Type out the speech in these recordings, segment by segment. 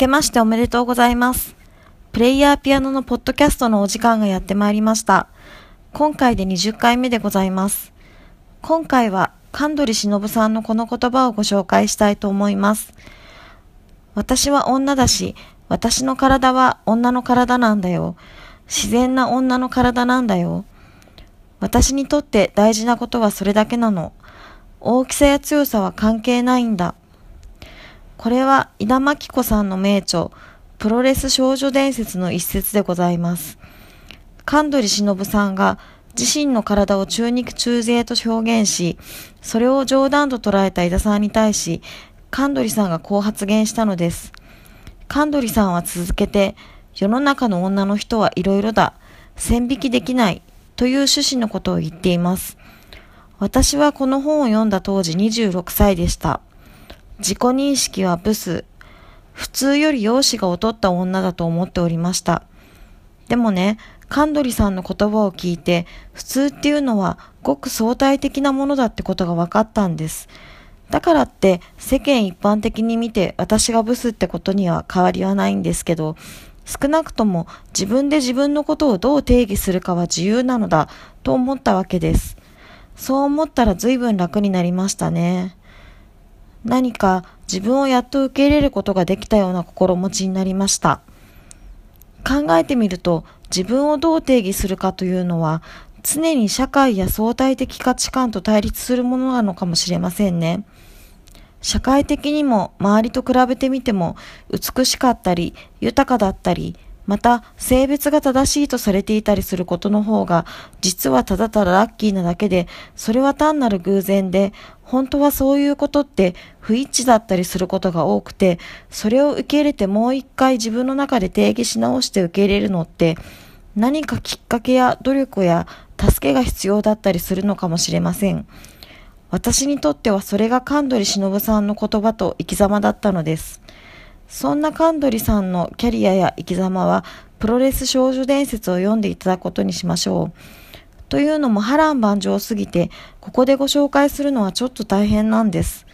けましておめでとうございます。プレイヤーピアノのポッドキャストのお時間がやってまいりました。今回で20回目でございます。今回は神取忍さんのこの言葉をご紹介したいと思います。私は女だし、私の体は女の体なんだよ。自然な女の体なんだよ。私にとって大事なことはそれだけなの。大きさや強さは関係ないんだ。これは井田真紀子さんの名著、プロレス少女伝説の一節でございます。神取忍さんが自身の体を中肉中背と表現し、それを冗談と捉えた井田さんに対し、神取さんがこう発言したのです。神取さんは続けて、世の中の女の人はいろいろだ、線引きできない、という趣旨のことを言っています。私はこの本を読んだ当時26歳でした。自己認識はブス。普通より容姿が劣った女だと思っておりました。でもね、神取さんの言葉を聞いて、普通っていうのはごく相対的なものだってことが分かったんです。だからって世間一般的に見て私がブスってことには変わりはないんですけど、少なくとも自分で自分のことをどう定義するかは自由なのだと思ったわけです。そう思ったら随分楽になりましたね。何か自分をやっと受け入れることができたような心持ちになりました。考えてみると自分をどう定義するかというのは常に社会や相対的価値観と対立するものなのかもしれませんね。社会的にも周りと比べてみても美しかったり豊かだったりまた性別が正しいとされていたりすることの方が実はただただラッキーなだけでそれは単なる偶然で本当はそういうことって不一致だったりすることが多くてそれを受け入れてもう一回自分の中で定義し直して受け入れるのって何かきっかけや努力や助けが必要だったりするのかもしれません。私にとってはそれが神取忍さんの言葉と生き様だったのです。そんな神取さんのキャリアや生き様は、プロレス少女伝説を読んでいただくことにしましょう。というのも波乱万丈すぎて、ここでご紹介するのはちょっと大変なんです。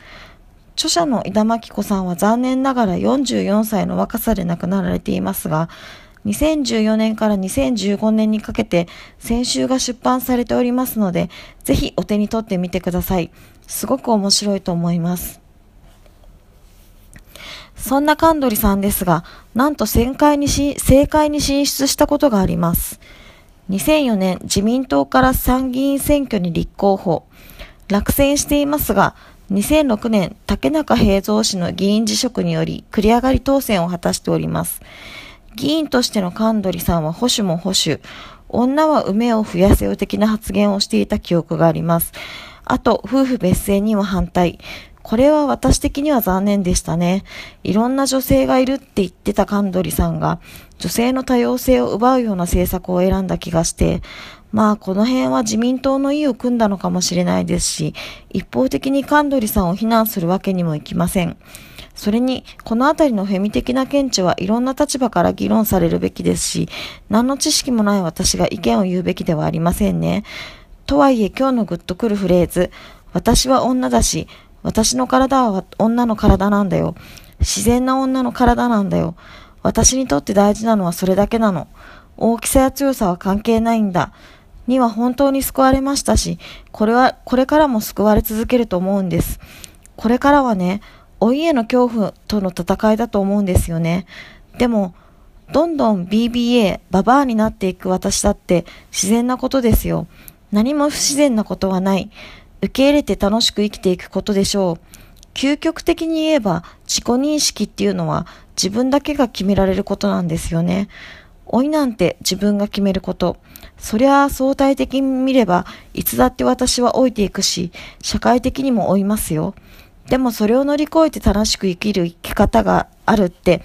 著者の井田真紀子さんは残念ながら44歳の若さで亡くなられていますが、2014年から2015年にかけて先週が出版されておりますので、ぜひお手に取ってみてください。すごく面白いと思います。そんな神取さんですが、なんと政界にし政界に進出したことがあります。2004年、自民党から参議院選挙に立候補。落選していますが、2006年、竹中平蔵氏の議員辞職により、繰り上がり当選を果たしております。議員としての神取さんは保守も保守、女は梅を増やせよ的な発言をしていた記憶があります。あと、夫婦別姓には反対。これは私的には残念でしたね。いろんな女性がいるって言ってた神取さんが、女性の多様性を奪うような政策を選んだ気がして、まあこの辺は自民党の意を組んだのかもしれないですし、一方的に神取さんを非難するわけにもいきません。それに、このあたりのフェミ的な見地はいろんな立場から議論されるべきですし、何の知識もない私が意見を言うべきではありませんね。とはいえ今日のグッとくるフレーズ、私は女だし、私の体は女の体なんだよ。自然な女の体なんだよ。私にとって大事なのはそれだけなの。大きさや強さは関係ないんだ。には本当に救われましたし、これは、これからも救われ続けると思うんです。これからはね、老いへの恐怖との戦いだと思うんですよね。でも、どんどん BBA、ババアになっていく私だって自然なことですよ。何も不自然なことはない。受け入れて楽しく生きていくことでしょう。究極的に言えば自己認識っていうのは自分だけが決められることなんですよね。老いなんて自分が決めること。そりゃあ相対的に見ればいつだって私は老いていくし、社会的にも老いますよ。でもそれを乗り越えて楽しく生きる生き方があるって、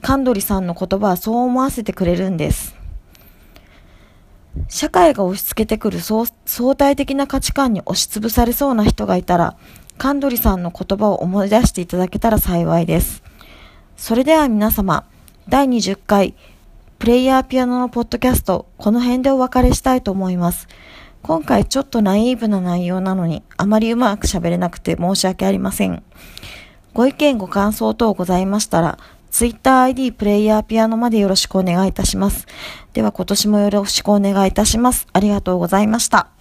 神取さんの言葉はそう思わせてくれるんです。社会が押し付けてくる相対的な価値観に押しつぶされそうな人がいたら、神取さんの言葉を思い出していただけたら幸いです。それでは皆様、第20回、プレイヤーピアノのポッドキャスト、この辺でお別れしたいと思います。今回ちょっとナイーブな内容なのに、あまりうまく喋れなくて申し訳ありません。ご意見ご感想等ございましたら、TwitterID プレイヤーピアノまでよろしくお願いいたします。では今年もよろしくお願いいたします。ありがとうございました。